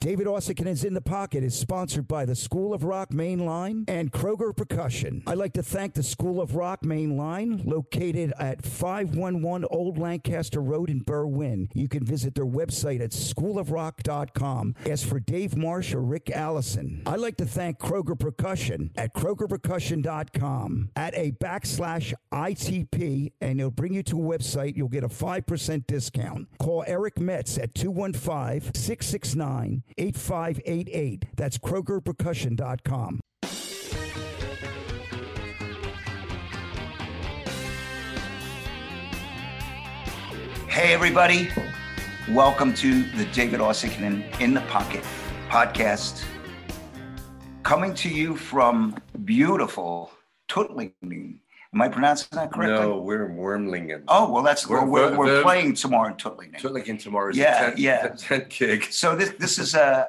David Uosikkinen is in the pocket is sponsored by the School of Rock Main Line and Kroger Percussion. I'd like to thank the School of Rock Main Line, located at 511 Old Lancaster Road in Berwyn. You can visit their website at schoolofrock.com. Ask for Dave Marsh or Rick Allison. I'd like to thank Kroger Percussion at krogerpercussion.com at a backslash ITP, and it'll bring you to a website. You'll get a 5% discount. Call Eric Metz at 215 669 8588. That's KrogerPercussion.com. Hey, everybody. Welcome to the David Uosikkinen In the Pocket podcast. Coming to you from beautiful Tuttlingen. Am I pronouncing that correctly? No, we're in Wurmlingen. Oh, well, that's we're, we're, we're the- playing tomorrow in Tuttlingen. Tuttlingen tomorrow is Yeah, a tent, yeah. tent gig. So this this is a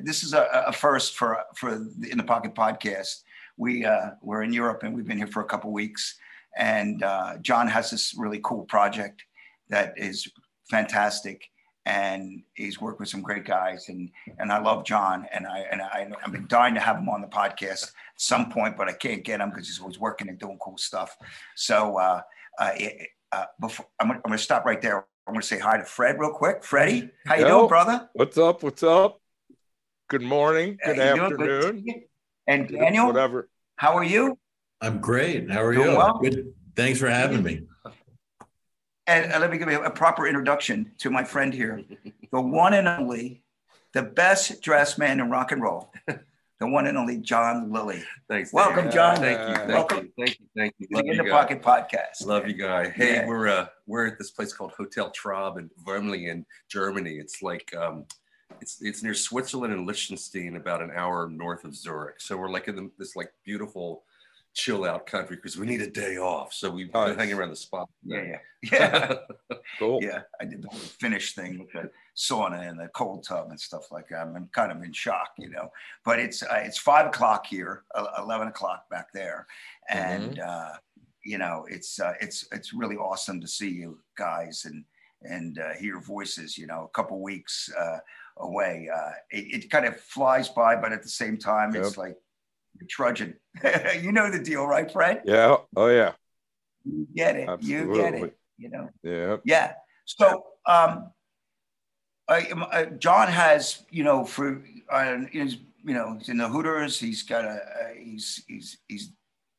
this is a, a first for for the In the Pocket podcast. We uh, we're in Europe and we've been here for a couple weeks, and uh, John has this really cool project that is fantastic, and he's worked with some great guys, and and I love John, and I and I I've been dying to have him on the podcast at some point, but I can't get him because he's always working and doing cool stuff. So uh, uh, it- uh, before I'm gonna, I'm gonna stop right there. I'm gonna say hi to Fred real quick. Freddie, how you Yo. doing, brother? What's up? What's up? Good morning. Good How you? Good afternoon. And Daniel, Whatever. how are you? I'm great. How are Doing you? well. Good. Thanks for having me. And uh, let me give you a proper introduction to my friend here, the one and only, the best dressed man in rock and roll, the one and only John Lilley. Thanks. Welcome, Dave. John. Thank you. Thank Welcome. you. Thank you. Thank you. The Love In the guy. Pocket podcast. Love you guy. Hey, Yeah. we're uh we're at this place called Hotel Traub in Wurmlingen, Germany. It's like um it's it's near Switzerland and Liechtenstein, about an hour north of Zurich. So we're like in the, this like beautiful chill out country because we need a day off. So we've been hanging around the spot. Yeah, yeah, yeah, Cool. yeah. I did the whole Finnish thing with the sauna and the cold tub and stuff like that. I'm kind of in shock, you know. But it's uh, it's five o'clock here, uh, eleven o'clock back there, and uh, you know it's uh, it's it's really awesome to see you guys and and uh, hear voices. You know, a couple weeks uh, away, uh, it, it kind of flies by, but at the same time, it's like you're trudging. you know the deal, right, Fred? Yeah. Oh yeah. You get it. You get it. You know. Yeah. Yeah. So, um, I, uh, John has, you know, for uh, is you know, he's in the Hooters. He's got a, uh, he's he's he's,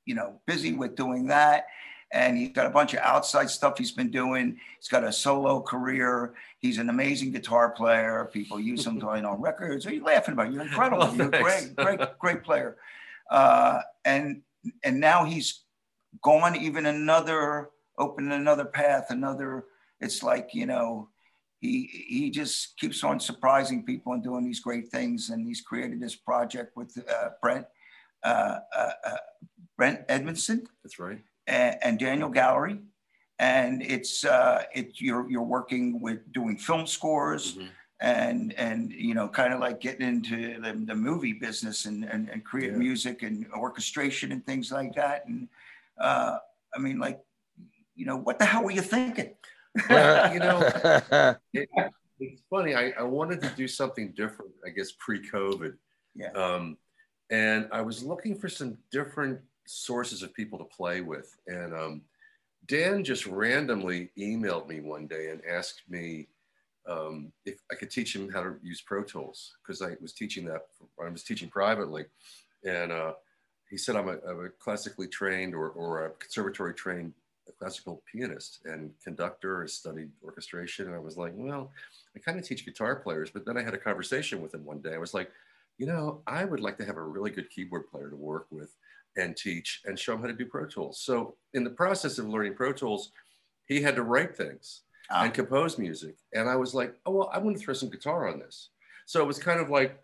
you know, busy with doing that, and he's got a bunch of outside stuff he's been doing. He's got a solo career. He's an amazing guitar player. People use him to, on records. Are you laughing about? You're incredible. Oh, You're a great, great, great player. Uh, and and now he's gone even another opened another path another it's like you know he he just keeps on surprising people and doing these great things and he's created this project with uh, brent uh, uh, uh, brent edmondson That's right. and, and daniel gallery and it's uh it you're you're working with doing film scores Mhm. And and you know kind of like getting into the, the movie business and and, and create Yeah. music and orchestration and things like that and uh i mean like you know what the hell were you thinking Well, you know, it, it's funny. I, I wanted to do something different, I guess, pre-COVID. Yeah. Um, and I was looking for some different sources of people to play with. And um, Dan just randomly emailed me one day and asked me um, if I could teach him how to use Pro Tools because I was teaching that. I was teaching privately, and uh, he said I'm a, I'm a classically trained or, or a conservatory trained classical pianist and conductor and studied orchestration. And I was like, well, I kind of teach guitar players. But then I had a conversation with him one day. I was like, you know, I would like to have a really good keyboard player to work with and teach and show him how to do Pro Tools. So in the process of learning Pro Tools, he had to write things Ah. and compose music. And I was like, oh, well, I want to throw some guitar on this. So it was kind of like,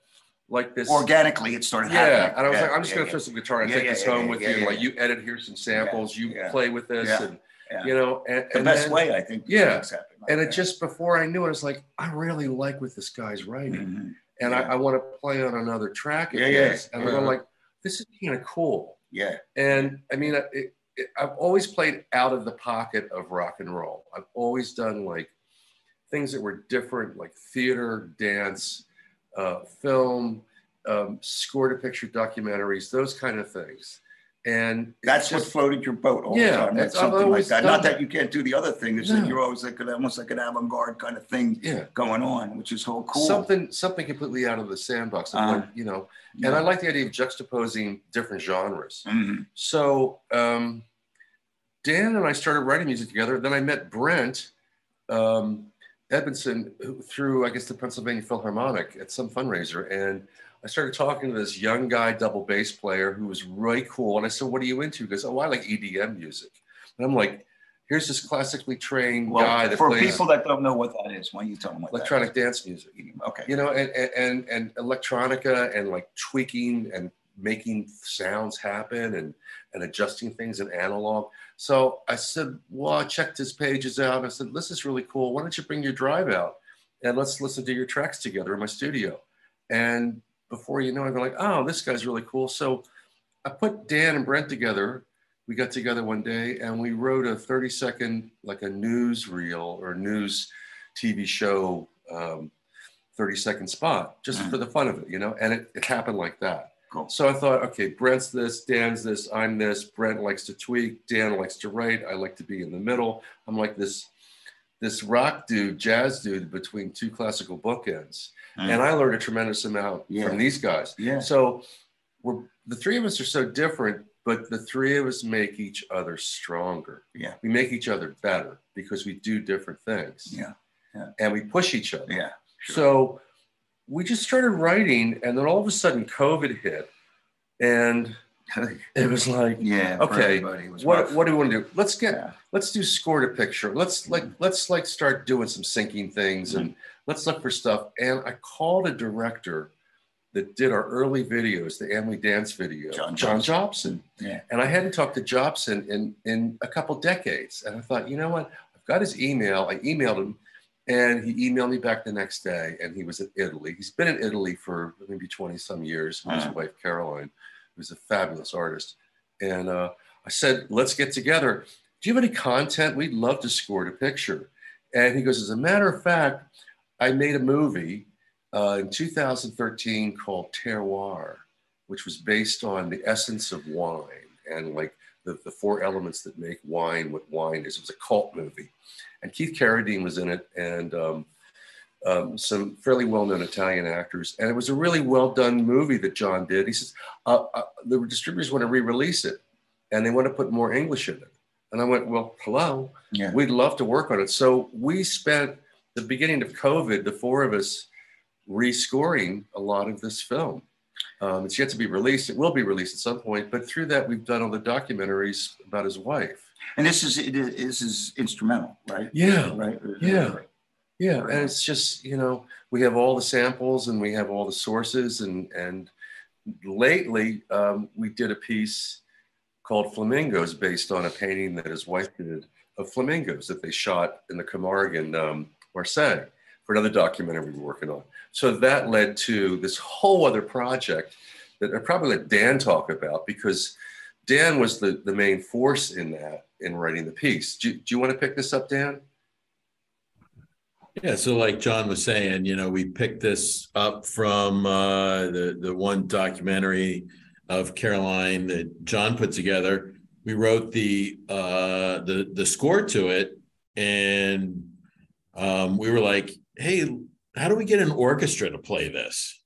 like this organically it started yeah, happening and I was Yeah, like, I'm just yeah, gonna yeah. throw some guitar and take this home with you. Like you edit here some samples, you play with this, and yeah. you know, and, the and best then- way i think Yeah. like And it just before I knew it, I was like, I really like what this guy's writing, Mhm. and. I, I want to play on another track. Yeah, yeah. And. I'm like, this is kind of cool. yeah And I mean, it, I've always played out of the pocket of rock and roll. I've always done like things that were different, like theater, dance, uh, film, um, score to picture documentaries, those kind of things. And That's it's what floated your boat all Yeah, the time. That's something like that. Not that that. you can't do the other thing. It's No. that you're always like an, almost like an avant-garde kind of thing yeah, going on, which is whole cool. something something completely out of the sandbox. What, you know, and I like the idea of juxtaposing different genres. Mhm. So um, Dan and I started writing music together. Then I met Brent um, Edmondson through, I guess, the Pennsylvania Philharmonic at some fundraiser, and I started talking to this young guy, double bass player, who was really cool. And I said, "What are you into?" He goes, "Oh, I like EDM music." And I'm like, "Here's this classically trained Well, guy that for plays people that don't know what that is, why don't you tell them electronic dance music." Okay. you know, and, and and electronica and like tweaking and making sounds happen and and adjusting things in analog. So I said, well, I checked his pages out. I said, this is really cool. Why don't you bring your drive out and let's listen to your tracks together in my studio? And before you know it, I'm like, oh, this guy's really cool. So I put Dan and Brent together. We got together one day and we wrote a 30 second, like a news reel or news TV show um, 30 second spot just Mhm. for the fun of it, you know? And it, it happened like that. Cool. So I thought, okay, Brent's this, Dan's this, I'm this. Brent likes to tweak, Dan likes to write. I like to be in the middle. I'm like this, this rock dude, jazz dude between two classical bookends. Mm. And I learned a tremendous amount Yeah. from these guys. Yeah. So we're the three of us are so different, but the three of us make each other stronger. Yeah. We make each other better because we do different things. Yeah. And we push each other. Yeah. Sure. So we just started writing, and then all of a sudden COVID hit, and it was like, yeah. Okay, everybody, it was what rough. what do we want to do? Let's get Yeah. let's do score to picture. Let's like let's like start doing some syncing things and let's look for stuff. And I called a director that did our early videos, the And We Danced video, John John Jobson. Yeah. And I hadn't talked to Jobson in in a couple decades. And I thought, you know what? I've got his email. I emailed him and he emailed me back the next day and he was in Italy. He's been in Italy for maybe 20 some years with his wife Caroline, who's a fabulous artist. And uh, I said, let's get together. Do you have any content? We'd love to score a picture. And he goes, as a matter of fact, I made a movie uh, in 2013 called Terroir, which was based on the essence of wine and like the, the four elements that make wine what wine is. It was a cult movie. And Keith Carradine was in it and um, um, some fairly well-known Italian actors. And it was a really well-done movie that John did. He says, uh, uh, the distributors want to re-release it and they want to put more English in it. And I went, well, hello, Yeah. we'd love to work on it. So we spent the beginning of COVID, the four of us rescoring a lot of this film. Um, it's yet to be released. It will be released at some point, but through that, we've done all the documentaries about his wife. And this is it is this is instrumental, right? Yeah, Right. Yeah. yeah, and it's just you know we have all the samples and we have all the sources and and lately um, we did a piece called Flamingos based on a painting that his wife did of flamingos that they shot in the Camargue in um, Marseille for another documentary we were working on. So that led to this whole other project that I probably let Dan talk about because Dan was the, the main force in that in writing the piece. Do, do you want to pick this up, Dan? Yeah, so like John was saying, you know, we picked this up from uh, the the one documentary of Caroline that John put together. We wrote the uh, the the score to it, and um, we were like, "Hey, how do we get an orchestra to play this?"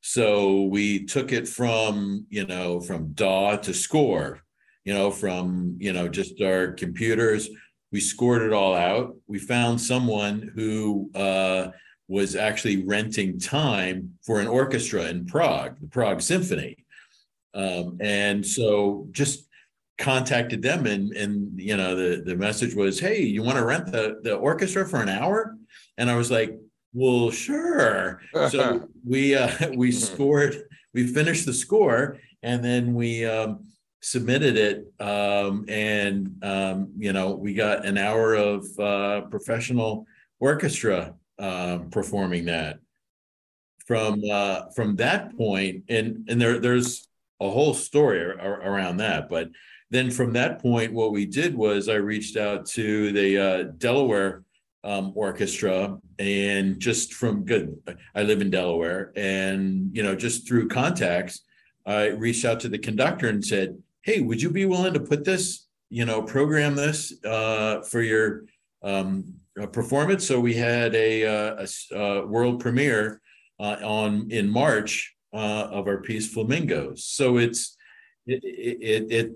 So we took it from you know from DAW to score, you know, from you know just our computers we scored it all out. We found someone who uh, was actually renting time for an orchestra in Prague, the Prague Symphony. Um, and so just contacted them and and you know the the message was hey you want to rent the the orchestra for an hour and i was like well sure. So we uh we scored we finished the score and then we um submitted it um, and um, you know we got an hour of uh, professional orchestra uh, performing that. From uh, from that point and and there there's a whole story ar- ar- around that but then from that point what we did was i reached out to the uh, delaware um, orchestra, and just from good, I live in Delaware, and you know, just through contacts, I reached out to the conductor and said, "Hey, would you be willing to put this, you know, program this uh, for your um, uh, performance?" So we had a, uh, a s- uh, world premiere uh, on in March uh, of our piece Flamingos. So it's it it, it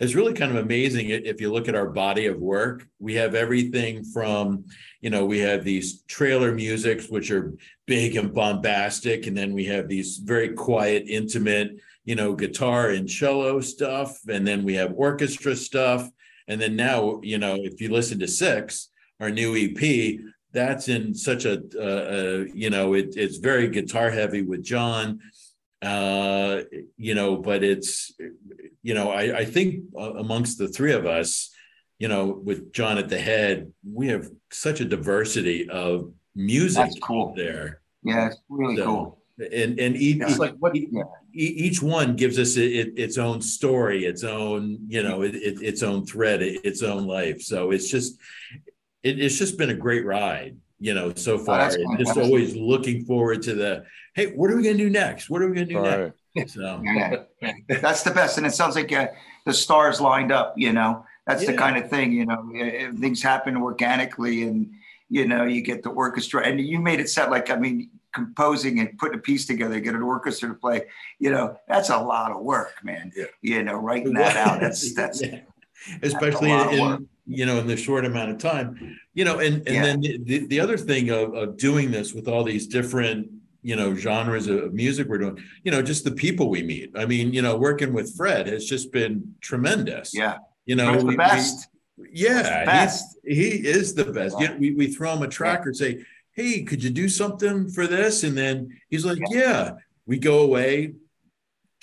it's really kind of amazing if you look at our body of work. We have everything from you know we have these trailer musics which are big and bombastic, and then we have these very quiet, intimate you know guitar and cello stuff, and then we have orchestra stuff, and then now you know if you listen to Six, our new EP, that's in such a, uh, uh, you know, it, it's very guitar heavy with John, uh, you know, but it's, you know, I, I think uh, amongst the three of us, you know, with John at the head, we have such a diversity of music That's cool. there. Yeah, it's really So, cool. And, and each, Yeah. Like what Yeah. e- each one gives us it, it, its own story, its own, you know, it, it, its own thread, it- its own life. So it's just, it, it's just been a great ride, you know, so far. Oh, just always looking forward to the, hey, what are we gonna do next? What are we gonna do Right. next? So, Yeah, yeah. that's the best. And it sounds like uh, the stars lined up, you know, that's the kind of thing, you know, things happen organically and, you know, you get the orchestra and you made it sound like, I mean, composing and putting a piece together, get an orchestra to play, you know, that's a lot of work, man. Yeah. You know, writing that out, that's, that's, Yeah. especially of in, you know in the short amount of time you know and and Yeah. then the, the, the other thing of, of doing this with all these different you know genres of music we're doing you know just the people we meet. I mean you know working with fred has just been tremendous. Yeah, you know Fred's the we- we- best. yeah the best. he is the best. You Yeah. know, we, we throw him a track or say hey could you do something for this? And then he's like yeah. We go away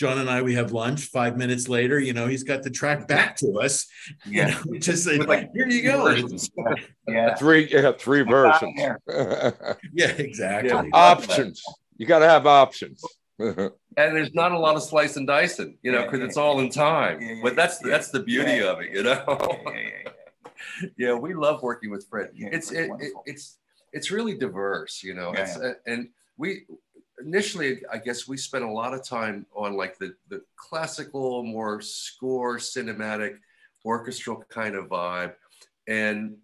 John and I, we have lunch. Five minutes later, you know, he's got the track back to us. You Yeah. know, just say, like, here you go. Yeah. Three, yeah, three versions. Yeah, exactly. Yeah. options. You got to have options. and there's not a lot of slice and dicing, you know, because yeah. it's all in time. Yeah, yeah, but that's yeah. that's the beauty Yeah. of it, you know. Yeah, yeah, yeah. yeah, we love working with Fred. Yeah, it's it, it, it's it's really diverse, you know. Yeah, it's, uh, and we initially, I guess, we spent a lot of time on like the the classical, more score, cinematic, orchestral kind of vibe, and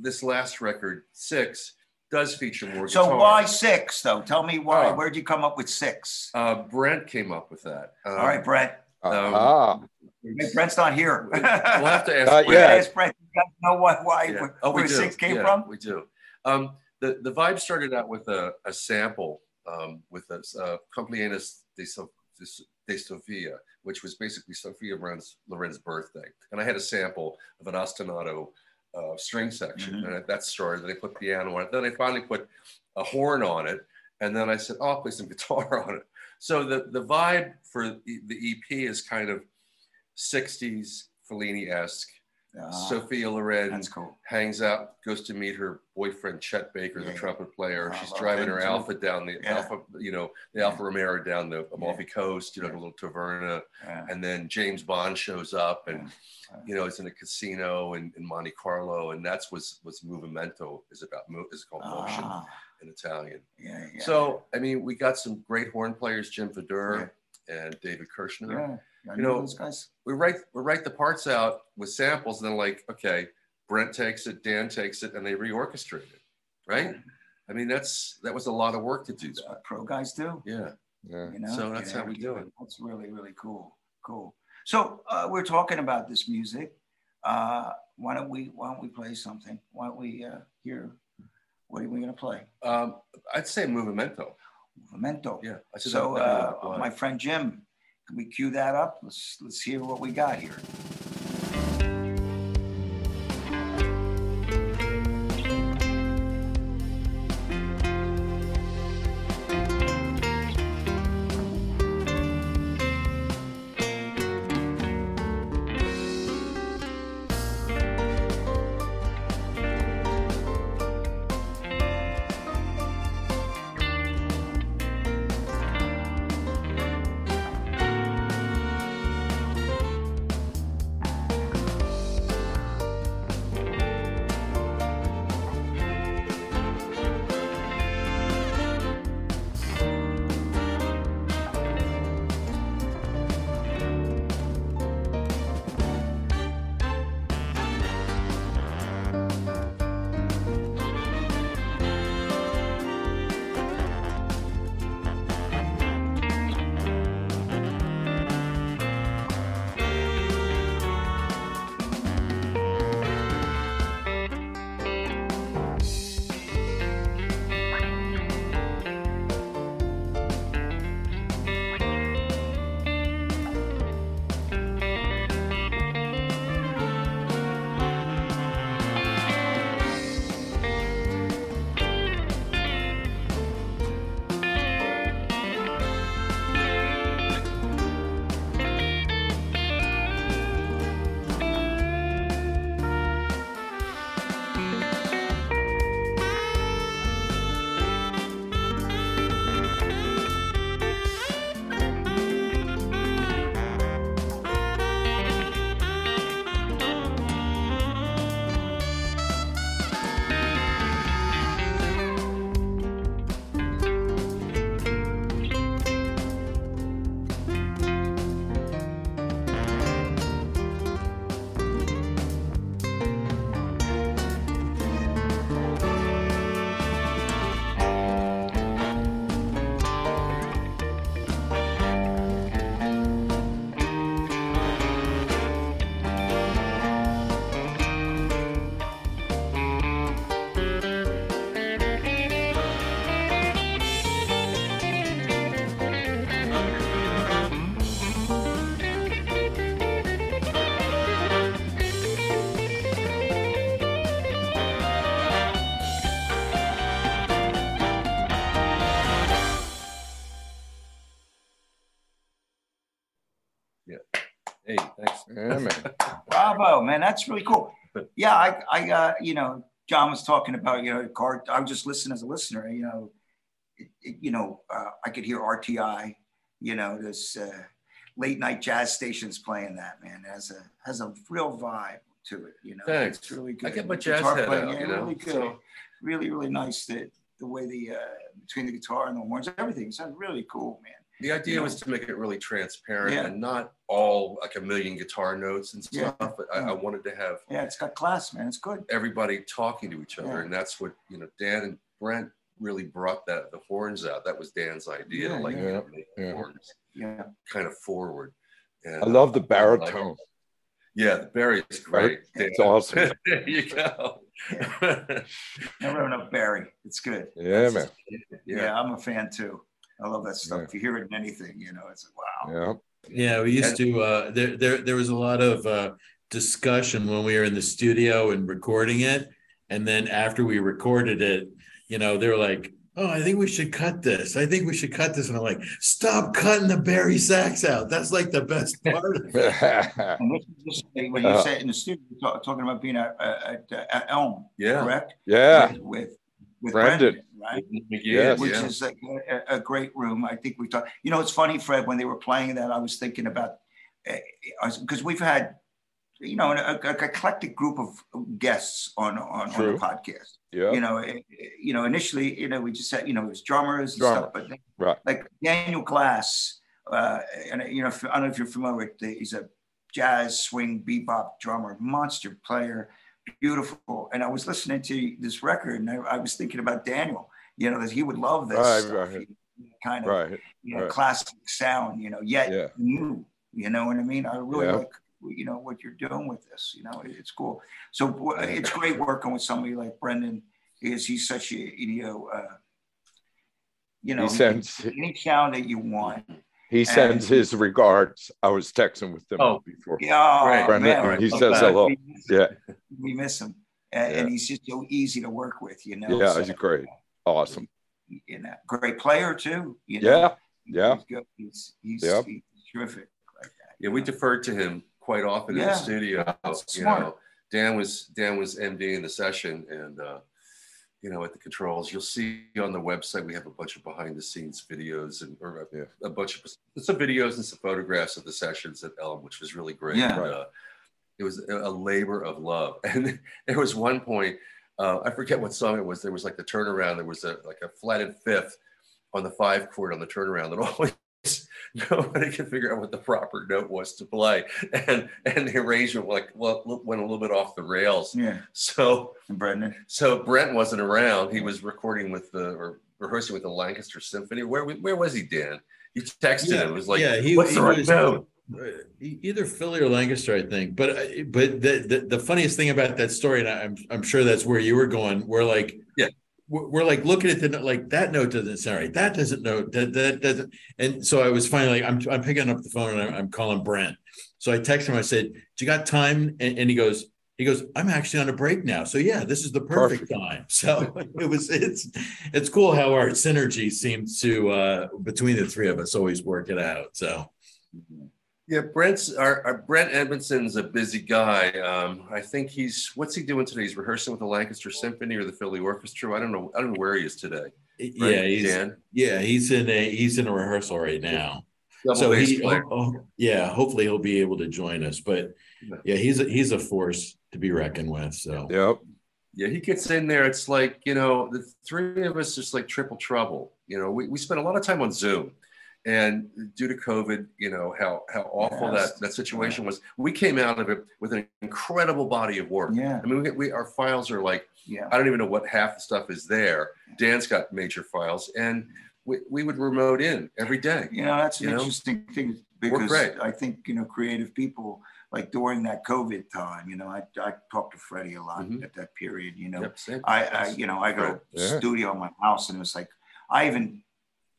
this last record, Six, does feature more. So guitar. why six though? Tell me why. Oh. Where'd you come up with six? Uh, Brent came up with that. Um, All right, Brent. Ah, Hey, Brent's not here. We'll have to ask. Not Brent. We gotta ask Brent. You guys know what, why, Yeah. where, Oh, we where do. six came Yeah, from? We do. Um, the the vibe started out with a, a sample um, with a uh, Cumpleaños de, So- de Sofia, which was basically Sophia Loren's, Loren's birthday, and I had a sample of an ostinato uh, string section, Mhm. and that started. Then I put piano on it. Then I finally put a horn on it, and then I said, "Oh, I'll play some guitar on it." So the the vibe for the EP is kind of 60s Fellini Ah, Sophia Loren That's cool. hangs out, goes to meet her boyfriend Chet Baker, the Yeah. trumpet player. Oh, She's driving her. Alfa down the Yeah. Alfa, you know, the Alfa Romero down the Amalfi Coast, you know, a little taverna, and then James Bond shows up, and you know, it's in a casino in, in Monte Carlo, and that's what's what's Movimento is about. Is called motion Ah, in Italian. yeah, yeah. So I mean, we got some great horn players, Jim Fadur and David Kirshner yeah, I you know know, those guys. we write we write the parts out with samples, and then like, okay, Brent takes it, Dan takes it, and they reorchestrate it, right? I mean, that's that was a lot of work to do That's that. what pro guys do. Yeah. yeah. You know. So that's how we do it. That's really really cool. Cool. So uh, we're talking about this music. Uh, why don't we Why don't we play something? Why don't we uh, hear? What are we gonna play? Um, I'd say movimento. Memento. Yeah. I said So, that- uh, my friend Jim, can we cue that up? Let's let's hear what we got here. Bravo, man. That's really cool. Yeah, I, I, uh, you know, John was talking about, you know, card. I was just listening as a listener. You know, it, it, you know, uh, I could hear RTI. You know, this uh, late night jazz stations playing that. Man, has a has a real vibe to it. You know, Thanks. it's really good. I get my jazz guitar head playing, out, yeah, you know, really good. so- Really, really nice that the way the uh, between the guitar and the horns, everything sounds really cool, man. The idea Yeah. was to make it really transparent Yeah. and not all like a million guitar notes and Yeah. stuff, but I, I mm. wanted to have Yeah, it's got class, man. It's good. everybody talking to each other. Yeah. And that's what, you know, Dan and Brent really brought that, the horns out. That was Dan's idea, Yeah, like, yeah. make the Yeah. horns Yeah. kind of forward. And, I love the baritone. Yeah, the bari is great. It's awesome. there you go. Never have enough bari. It's good. Yeah, man. Yeah. yeah. I'm a fan too. I love that stuff. Yeah. If you hear it in anything, you know, it's like, wow. Yeah. Yeah, we used to. Uh, there, there, there was a lot of uh, discussion when we were in the studio and recording it, and then after we recorded it, you know, they're like, "Oh, I think we should cut this. I think we should cut this." And I'm like, "Stop cutting the bari sax out. That's like the best part of it." And this is just when you Uh. say in the studio, you're talk, talking about being at, at, at Elm, Yeah. correct? yeah. With, with, with Brendan. right? McGee, Yes. Which yeah. is a, a, a great room. I think we talked. You know, it's funny, Fred. When they were playing that, I was thinking about eh, eh, because we've had, you know, an a, a eclectic group of guests on on, on the podcast. Yeah. you know, it- it- you know, initially, you know, we just had, you know, it was drummers and Drummer. stuff, but then, Right. like Daniel Glass, uh, and you know, if- I don't know if you're familiar with, the, he's a jazz, swing, bebop drummer, monster player, beautiful. And I was listening to this record, and I, I was thinking about Daniel, you know, that he would love this Right, stuff. right. Kind of, Right. you know, classic sound, you know, yet Yeah. new. You know what I mean? I really Yeah. like, you know, what you're doing with this. You know, it's cool. So it's great working with somebody like Brendan. Is he's such a you know, uh, you know, any sound that you want. He sends and- his regards. I was texting with them Oh. before. Yeah, Right. Brendan, man, he we- says hello. We miss, Yeah. we miss him, and, and he's just so easy to work with. You know, Yeah, so, he's great. Awesome. You know, great player too. You know? Yeah. Yeah. He's. He's he's, Yep. he's terrific like that. Yeah, we deferred to him quite often in the studio. that's You smart. know, Dan was Dan was MD in the session, and uh, you know, at the controls, you'll see on the website we have a bunch of behind the scenes videos and or a, Yeah. a bunch of some videos and some photographs of the sessions at Elm, which was really great. Yeah. Uh, it was a a labor of love, and there was one point. Uh, I forget what song it was. There was like the turnaround. There was a like a flatted fifth on the five chord on the turnaround that always nobody could figure out what the proper note was to play, and and the arrangement like well went a little bit off the rails. Yeah, So and Brendan. so Brent wasn't around. He was recording with the or rehearsing with the Lancaster Symphony. Where where was he, Dan? You texted him. It was like, yeah, he, what's he the right was- note? uh, either Philly or Lancaster, I think. But uh, but the, the the funniest thing about that story, and I'm I'm sure that's where you were going. We're like, Yeah. We're, like looking at the note, like that note doesn't sound right. That doesn't note that that doesn't. And so I was finally I'm I'm picking up the phone and I'm, I'm calling Brent. So I text him. I said, "Do you got time?" And, and he goes. He goes, I'm actually on a break now. So yeah, this is the perfect, Perfect. time. So it was it's it's cool how our synergy seems to uh between the three of us always work it out. So Yeah, Brent's our, our Brent Edmondson's a busy guy. Um, I think he's what's he doing today? He's rehearsing with the Lancaster Symphony or the Philly Orchestra. I don't know. I don't know where he is today. right, yeah, he's Dan? Yeah, he's in a he's in a rehearsal right now. Double so he, oh, oh, yeah, hopefully he'll be able to join us. But Yeah. yeah, he's a, he's a force to be reckoned with. So Yep. Yeah, he gets in there. It's like, you know, the three of us just like triple trouble. You know, we, we spent a lot of time on Zoom. And due to COVID, you know, how how awful Yes. that, that situation was. We came out of it with an incredible body of work. Yeah, I mean, we, we our files are like, yeah. I don't even know what half the stuff is there. Dan's got major files. And we, we would remote in every day. You know, that's an You know? interesting thing because. I think, you know, creative people, like during that COVID time, you know, I, I talked to Freddie a lot Mhm. at that period, you know. Yep. I, I, you know, I got a Yeah. studio in my house and it was like, I even,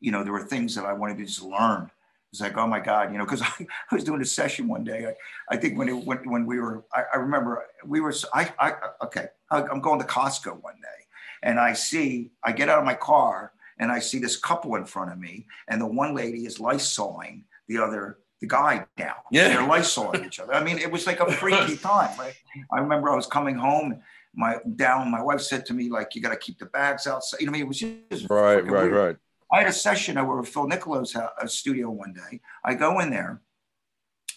you know, there were things that I wanted to just learn. It's like, oh my God, you know, because I, I was doing a session one day. I, I think when it when, when we were, I, I remember we were, I, I okay, I, I'm going to Costco one day, and I see, I get out of my car and I see this couple in front of me, and the one lady is lysawing the other the guy down. Yeah. They're Lysol at each other. I mean, it was like a freaky time. Right? I remember I was coming home, my down, my wife said to me, like, you got to keep the bags outside. You know, I mean, it was just Right, right, weird. right. I had a session over at Phil Nicolo's uh, studio one day. I go in there.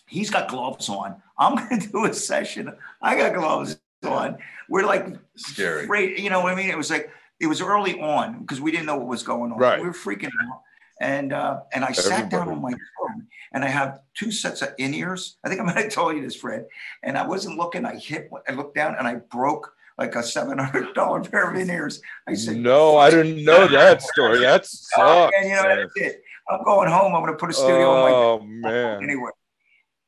He's got gloves on. I'm going to do a session. I got gloves on. We're like Scary. you know what I mean? It was like, it was early on because we didn't know what was going on. Right. We were freaking out. And uh, and I sat down on my phone and I have two sets of in ears. I think I might have told you this, Fred. And I wasn't looking. I hit. I looked down and I broke like a seven hundred dollar pair of veneers. I said, No, I didn't know that story. That Oh, sucks. man, you know that's it. I'm going home. I'm going to put a studio on my Oh man. anyway.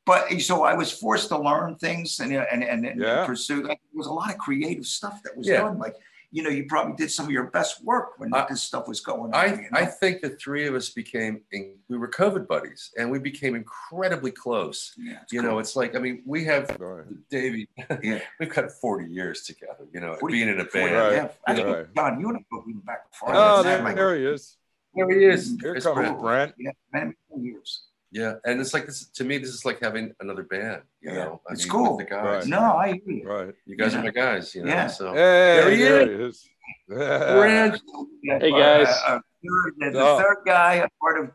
But eh, so I was forced to learn things and eh, and and, and Yeah. pursue. Like, there was a lot of creative stuff that was Yeah. done. Like you know, you probably did some of your best work when I- this stuff was going on. I, you know? I think the three of us became we were COVID buddies and we became incredibly close. yeah, You cool. know, it's like I mean, we have Davey, Yeah. we've got 40 years together, you know, 40 being in a Forty, band. Right. Yeah, actually, Right. John, you and I go even back before. Oh, there, there he is. There he is. Here comes Brent. Brent. Yeah, many, many years. Yeah, and it's like this to me. This is like having another band. You Yeah, know, I it's mean, cool. The guys. Right. No, I hear you. Right. You guys Yeah. are my guys. You know. Yeah. So Hey, There he there he is. Brent. Hey, guys. uh, uh, third- the, the Oh. third guy, a part of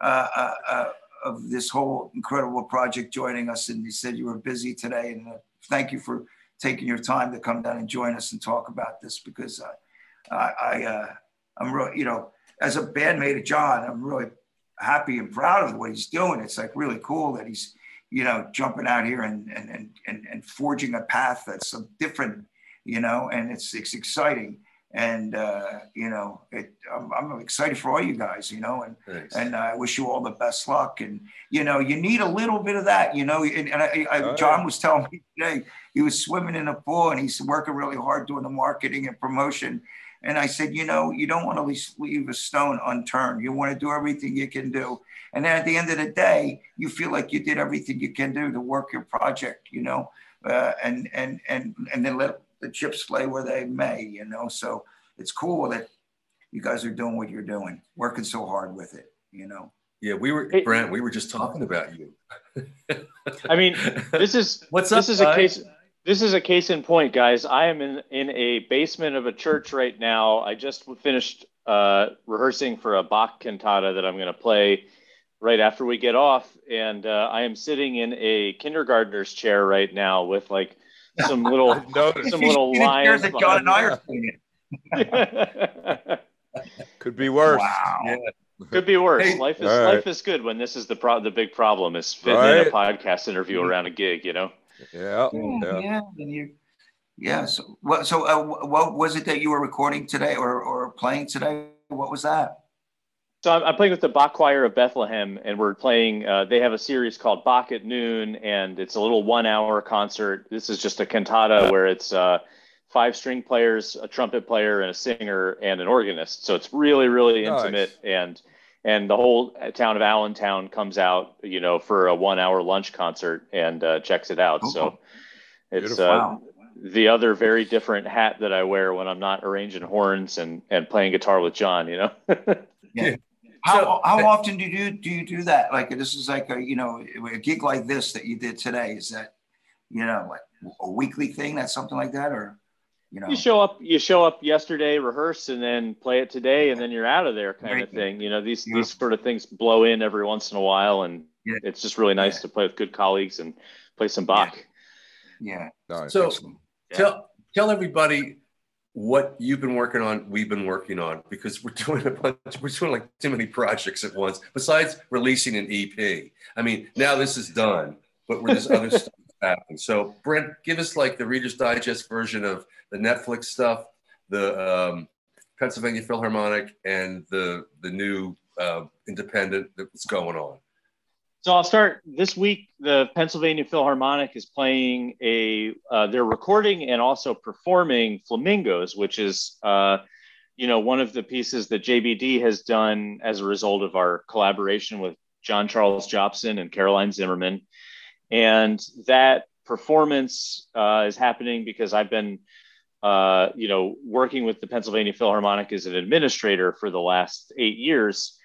uh, uh, uh, of this whole incredible project, joining us, and you said you were busy today, and uh, thank you for taking your time to come down and join us and talk about this because uh, I, I uh, I'm really, you know, as a bandmate of John, I'm really happy and proud of what he's doing. It's like really cool that he's, you know, jumping out here and and and and, and forging a path that's so different, you know, and it's it's exciting and uh, you know, it, I'm, I'm excited for all you guys, you know, and Thanks. and I wish you all the best luck. And you know, you need a little bit of that, you know. And, and I, I, Oh, John yeah. was telling me today he was swimming in a pool and he's working really hard doing the marketing and promotion. And I said, you know, you don't want to leave, leave a stone unturned. You want to do everything you can do. And then at the end of the day, you feel like you did everything you can do to work your project, you know, uh, and and and and then let the chips lay where they may, you know. So it's cool that you guys are doing what you're doing, working so hard with it, you know. yeah, we were Hey- Brent. We were just talking about you. I mean, this is What's this up, is a guys? case this is a case in point, guys. I am in in a basement of a church right now. I just finished uh, rehearsing for a Bach cantata that I'm going to play right after we get off, and uh, I am sitting in a kindergartner's chair right now with like some little Notice. some little You lions. chairs that John and I are sitting in. me. Could be worse. Wow. Yeah. Could be worse. Hey, life is all right. life is good when this is the pro- the big problem is fitting in a podcast interview around a gig. You know. Yeah. Yeah, Yeah. yeah, and you, yeah. So, what? So, uh, what was it that you were recording today, or or playing today? What was that? So I'm, I'm playing with the Bach Choir of Bethlehem, and we're playing. Uh, they have a series called Bach at Noon, and it's a little one-hour concert. This is just a cantata where it's uh, five string players, a trumpet player, and a singer, and an organist. So it's really, really Nice. intimate, and and the whole town of Allentown comes out, you know, for a one-hour lunch concert and uh, checks it out. So it's uh, Wow. the other very different hat that I wear when I'm not arranging horns and and playing guitar with John. You know. How, So- how often do you do you do that? Like this is like a you know a gig like this that you did today. Is that you know like a weekly thing? That's something like that, or you know? You show up. You show up yesterday, rehearse, and then play it today, and then you're out of there, kind Very of thing. You know, these Yeah. these sort of things blow in every once in a while, and Yeah. it's just really nice Yeah. to play with good colleagues and play some Bach. yeah. Nice. So excellent. tell tell everybody what you've been working on, we've been working on, because we're doing a bunch, we're doing like too many projects at once. Besides releasing an EP, I mean, now this is done, but there's other stuff So, Brent, give us like the Reader's Digest version of the Netflix stuff, the um, Pennsylvania Philharmonic, and the the new uh, independent that's going on. So I'll start this week. The Pennsylvania Philharmonic is playing a. Uh, they're recording and also performing Flamingos, which is, uh, you know, one of the pieces that JBD has done as a result of our collaboration with John Charles Jobson and Caroline Zimmerman, and that performance uh, is happening because I've been, uh, you know, working with the Pennsylvania Philharmonic as an administrator for the last eight years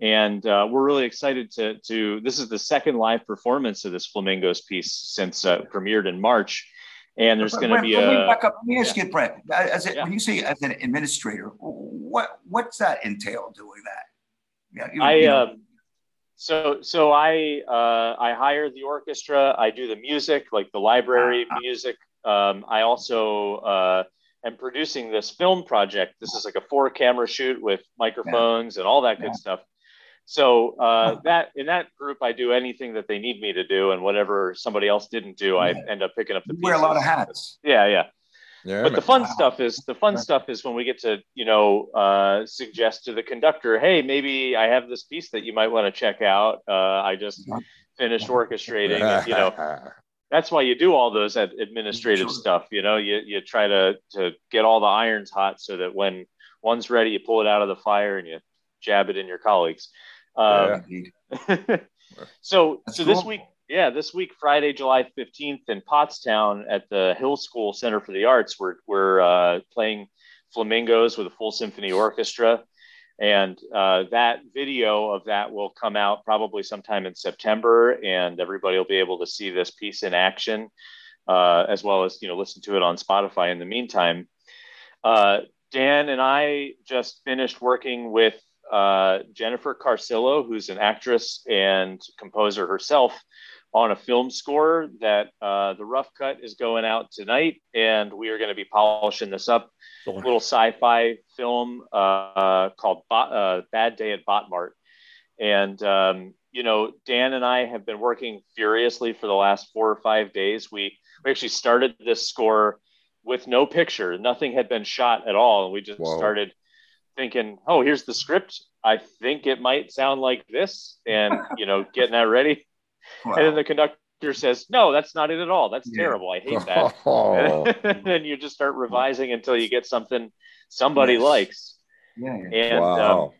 and uh, we're really excited to to. This is the second live performance of this Flamingos piece since uh, premiered in March, and there's going to be let a. Back up. Let me ask yeah. you, Brett. As a, yeah. when you say as an administrator, what what's that entail doing that? Yeah, you, I. You know. So so I uh, I hire the orchestra. I do the music, like the library uh-huh. music. Um, I also uh, am producing this film project. This is like a four camera shoot with microphones yeah. and all that good yeah. stuff. So uh, that in that group, I do anything that they need me to do, and whatever somebody else didn't do, I end up picking up the. You wear a lot of hats. Yeah, yeah. Yeah, but the fun wow. stuff is the fun stuff is when we get to you know uh, suggest to the conductor, hey, maybe I have this piece that you might want to check out. Uh, I just finished orchestrating. and, you know, that's why you do all those administrative stuff. You know, you you try to to get all the irons hot so that when one's ready, you pull it out of the fire and you jab it in your colleagues. Um, yeah. so That's so cool. this week, yeah, this week, Friday, July 15th in Pottstown at the Hill School Center for the Arts, we're, we're uh, playing flamingos with a full symphony orchestra. And uh, that video of that will come out probably sometime in September, and everybody will be able to see this piece in action, uh, as well as you know listen to it on Spotify. In the meantime, uh, Dan and I just finished working with uh, Jennifer Carcillo, who's an actress and composer herself, on a film score that uh, the rough cut is going out tonight, and we are going to be polishing this up. A little sci-fi film uh, called uh, Bad Day at Botmart, and um, you know Dan and I have been working furiously for the last four or five days. We we actually started this score with no picture, nothing had been shot at all, and we just Whoa. started thinking, oh, here's the script. I think it might sound like this, and you know, getting that ready. Wow. And then the conductor says, no, that's not it at all. That's yeah. terrible. I hate that. Oh. and then you just start revising until you get something somebody yes. likes. Yeah. yeah. And wow. um,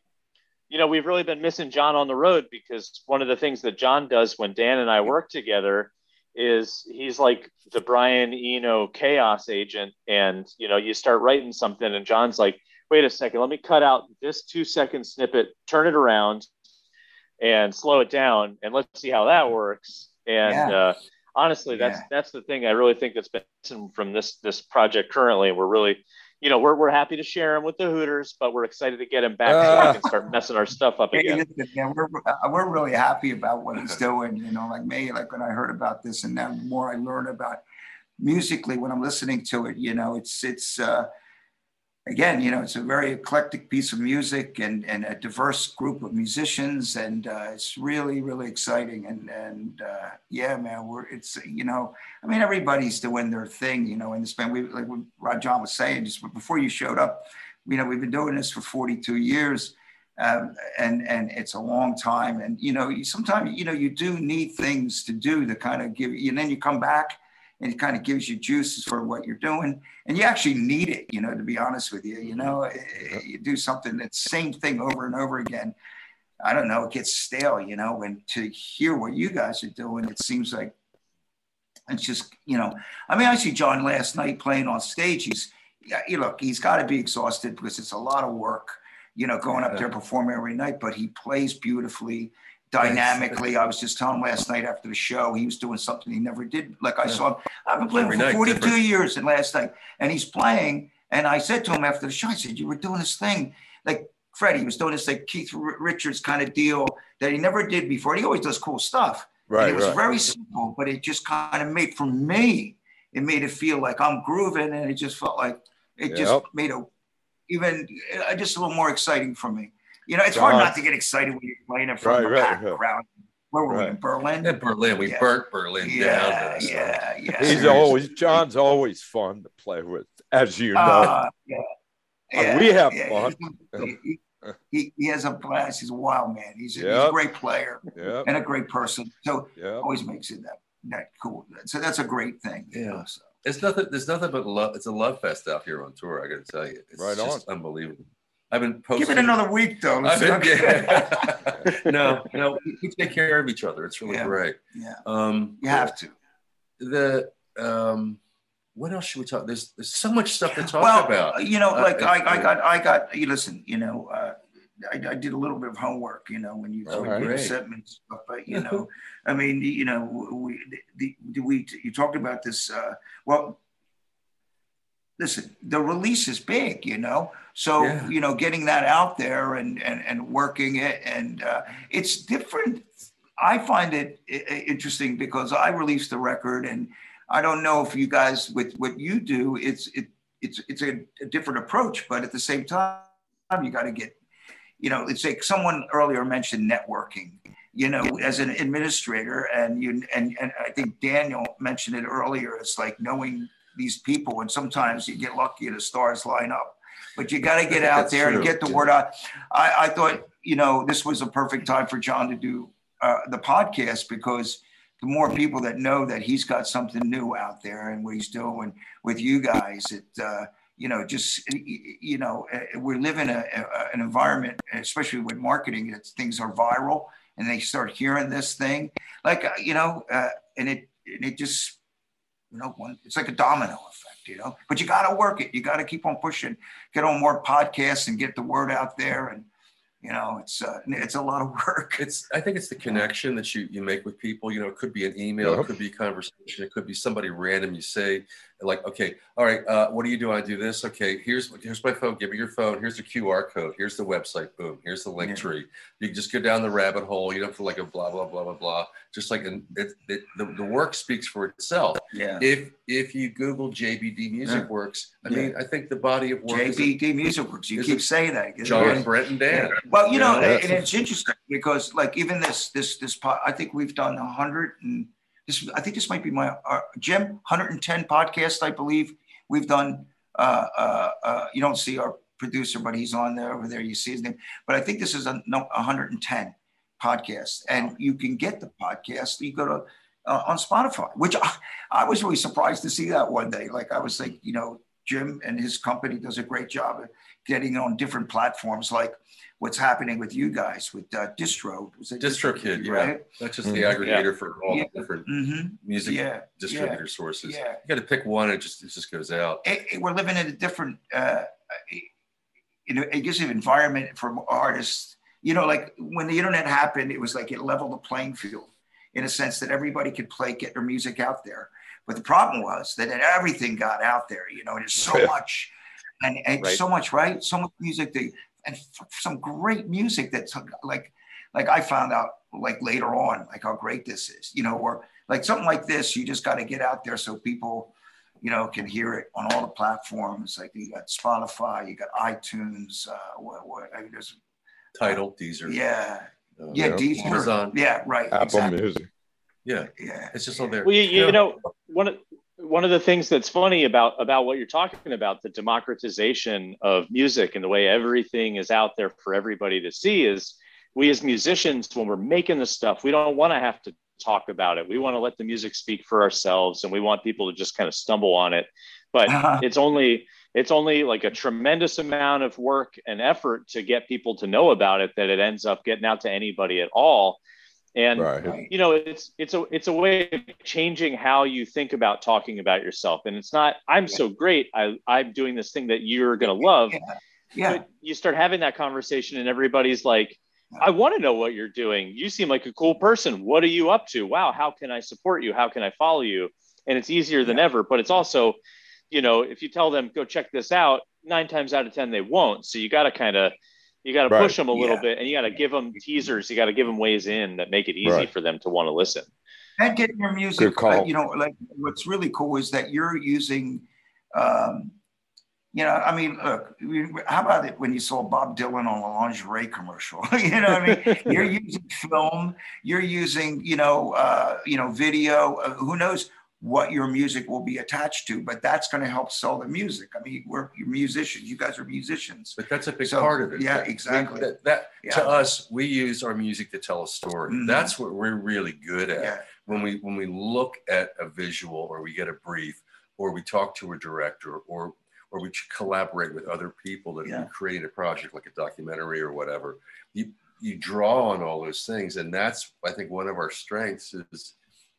you know, we've really been missing John on the road because one of the things that John does when Dan and I work together is he's like the Brian Eno chaos agent. And, you know, you start writing something and John's like, wait a second, let me cut out this two second snippet, turn it around and slow it down and let's see how that works. And yeah. uh, honestly, that's yeah. that's the thing I really think that's been from this this project currently. We're really, you know, we're, we're happy to share him with the Hooters, but we're excited to get him back uh, so we can start messing our stuff up again. Yeah, we're, uh, we're really happy about what he's doing. You know, like me, like when I heard about this, and now the more I learn about musically when I'm listening to it, you know, it's it's uh, again, you know, it's a very eclectic piece of music and, and a diverse group of musicians, and uh, it's really, really exciting. And and uh, yeah, man, we're it's you know, I mean, everybody's doing their thing, you know, in this band. We like what Rod John was saying just before you showed up, you know, we've been doing this for 42 years. Um, and and it's a long time, and you know, sometimes you know you do need things to do to kind of give, and then you come back, and it kind of gives you juices for what you're doing. And you actually need it you know to be honest with you you know? Eh, you do something that same thing over and over again. I don't know it gets stale you know and to hear what you guys are doing it seems like it's just you know i mean i see john last night playing on stage he's you look he's got to be exhausted because it's a lot of work you know going up there performing every night but he plays beautifully dynamically. I was just telling him last night after the show, he was doing something he never did. Like I yeah. saw him, I've been playing Every for 42 different. years and last night, and he's playing. And I said to him after the show, I said, You were doing this thing like Freddie was doing this like Keith Richards kind of deal that he never did before. he always does cool stuff. Right. And it was right. very simple, but it just kind of made for me, it made it feel like I'm grooving and it just felt like it yep. just made a even uh, just a little more exciting for me. You know, it's hard not to get excited when you're playing in front right, of a packed right, crowd. Where were right. we in Berlin? In Berlin, we yeah. burnt Berlin yeah, down. So. Yeah, yeah. He's always John's always fun to play with, as you know. Uh, yeah. yeah, we have fun. He, he, he, has a blast. He's a wild man. He's, yep. he's a great player yep. and a great person. So yep. always makes it that that cool. So that's a great thing. Yeah. Know, so. It's nothing. There's nothing but love. It's a love fest out here on tour. I got to tell you. It's right just on. unbelievable. I've been posting. Give it another week though. Been, yeah. no, no, we take care of each other. It's really yeah. great. Yeah. Um, you have to. The um, what else should we talk? There's there's so much stuff to talk well, about. You know, like uh, I, I got I got you listen, you know, uh, I, I, did a little bit of homework, you know, when you, oh, when you sent me stuff. But you know, I mean, you know, we the, the, we you talked about this. Uh, well, listen, the release is big, you know. So yeah. you know, getting that out there and and and working it, and uh, it's different. I find it interesting because I released the record, and I don't know if you guys with what you do, it's it it's it's a, a different approach, but at the same time, you got to get, you know, it's like someone earlier mentioned networking. You know, as an administrator, and you and and I think Daniel mentioned it earlier. It's like knowing these people, and sometimes you get lucky and the stars line up. But you got to get out there true. and get the yeah. word out. I, I thought, you know, this was a perfect time for John to do uh, the podcast because the more people that know that he's got something new out there and what he's doing with you guys, it, uh, you know, just, you know, uh, we live in a, a, an environment, especially with marketing, that things are viral and they start hearing this thing. Like, uh, you know, uh, and it, and it just, you know, one, it's like a domino effect, you know, but you got to work it. You got to keep on pushing, get on more podcasts and get the word out there. And, you know, it's uh, it's a lot of work. It's I think it's the connection that you you make with people. You know, it could be an email, it could be a conversation, it could be somebody random you say like, okay, all right, uh, what do you do? I do this. Okay, here's here's my phone. Give me your phone. Here's the QR code. Here's the website. Boom. Here's the link yeah. tree. You can just go down the rabbit hole. You don't feel like a blah blah blah blah blah. Just like an, it, it, the the work speaks for itself. Yeah. If if you Google JBD Music yeah. Works, I mean, I think the body of work. JBD is, Music Works. You keep saying that. John, Brent, and Dan. Yeah. Well, you, you know, know and it's interesting because like even this this this part, I think we've done a hundred and this I think this might be my uh, Jim 110 podcast I believe We've done, uh, uh, uh, you don't see our producer, but he's on there over there. You see his name. But I think this is a no, 110 podcast, and you can get the podcast. You go to uh, on Spotify, which I, I, was really surprised to see that one day. Like I was like, you know, Jim and his company does a great job getting on different platforms. Like what's happening with you guys with uh, distro DistroKid right yeah that's just mm-hmm. the aggregator yeah. for all yeah. different mm-hmm. music yeah. distributor sources yeah. you got to pick one it just it just goes out it, it, we're living in a different uh you know it gives an environment for artists you know like when the internet happened it was like it leveled the playing field in a sense that everybody could play get their music out there but the problem was that everything got out there you know there's so much and, and right. so much right so much music that and some great music that's like like I found out like later on like how great this is, you know, or like something like this, you just got to get out there so people, you know, can hear it on all the platforms. Like you got Spotify, you got iTunes, uh, what, what I mean, there's Tidal, Deezer. Yeah, uh, yeah, Deezer. Amazon. Yeah, right. Apple exactly. Music. Yeah, yeah. It's just all there. Well, you, you yeah. know, one of one of the things that's funny about about what you're talking about the democratization of music and the way everything is out there for everybody to see is we as musicians when we're making the stuff we don't want to have to talk about it. We want to let the music speak for ourselves and we want people to just kind of stumble on it. But uh-huh. it's only it's only like a tremendous amount of work and effort to get people to know about it that it ends up getting out to anybody at all and right. you know it's it's a it's a way of changing how you think about talking about yourself. And it's not i'm yeah. so great. I i'm doing this thing that you're going to love. Yeah. yeah. But you start having that conversation and everybody's like i want to know what you're doing. You seem like a cool person. What are you up to? Wow how can i support you? How can i follow you? And it's easier than ever but it's also you know if you tell them go check this out nine times out of ten they won't. So you got to kind of you got to right. push them a little yeah. bit and you got to give them teasers you got to give them ways in that make it easy right. for them to want to listen and getting your music uh, you know like what's really cool is that you're using um, you know, I mean, look, how about it when you saw Bob Dylan on a lingerie commercial? you know, I mean, you're using film, you're using, you know, uh, you know, video. Uh, who knows? What your music will be attached to, but that's going to help sell the music. I mean, we're musicians. You guys are musicians. But that's a big so, part of it. Yeah, exactly. That, that yeah. to us, we use our music to tell a story. Mm-hmm. That's what we're really good at. Yeah. When we when we look at a visual or we get a brief or we talk to a director or or we collaborate with other people that yeah. create a project like a documentary or whatever. You you draw on all those things, and that's I think one of our strengths is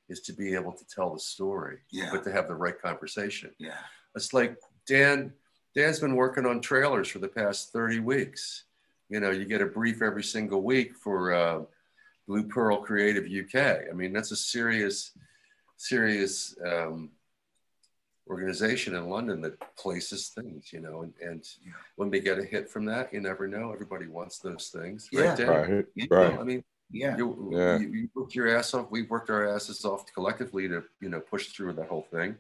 is to be able to tell the story, yeah. but to have the right conversation. Yeah. It's like Dan, Dan's been working on trailers for the past 30 weeks. You know, you get a brief every single week for uh, Blue Pearl Creative UK. I mean, that's a serious, serious um, organization in London that places things, you know, and, and yeah. when we get a hit from that, you never know. Everybody wants those things. Yeah. Right. Right. Yeah. right. I mean, yeah. You, yeah. You, you worked your ass off. We've worked our asses off collectively to, you know, push through that whole thing.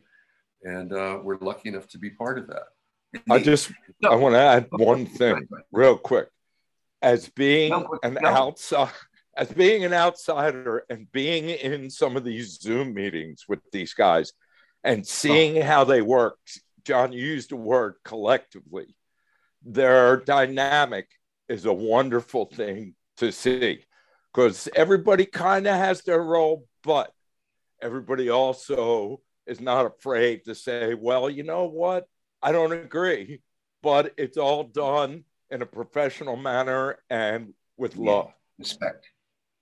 And uh, we're lucky enough to be part of that. I just, no. I want to add one thing real quick. As being no, an no. outside, as being an outsider and being in some of these Zoom meetings with these guys and seeing how they work, John used the word collectively. Their dynamic is a wonderful thing to see because everybody kind of has their role, but everybody also is not afraid to say, well, you know what? I don't agree, but it's all done in a professional manner and with yeah. love. Respect.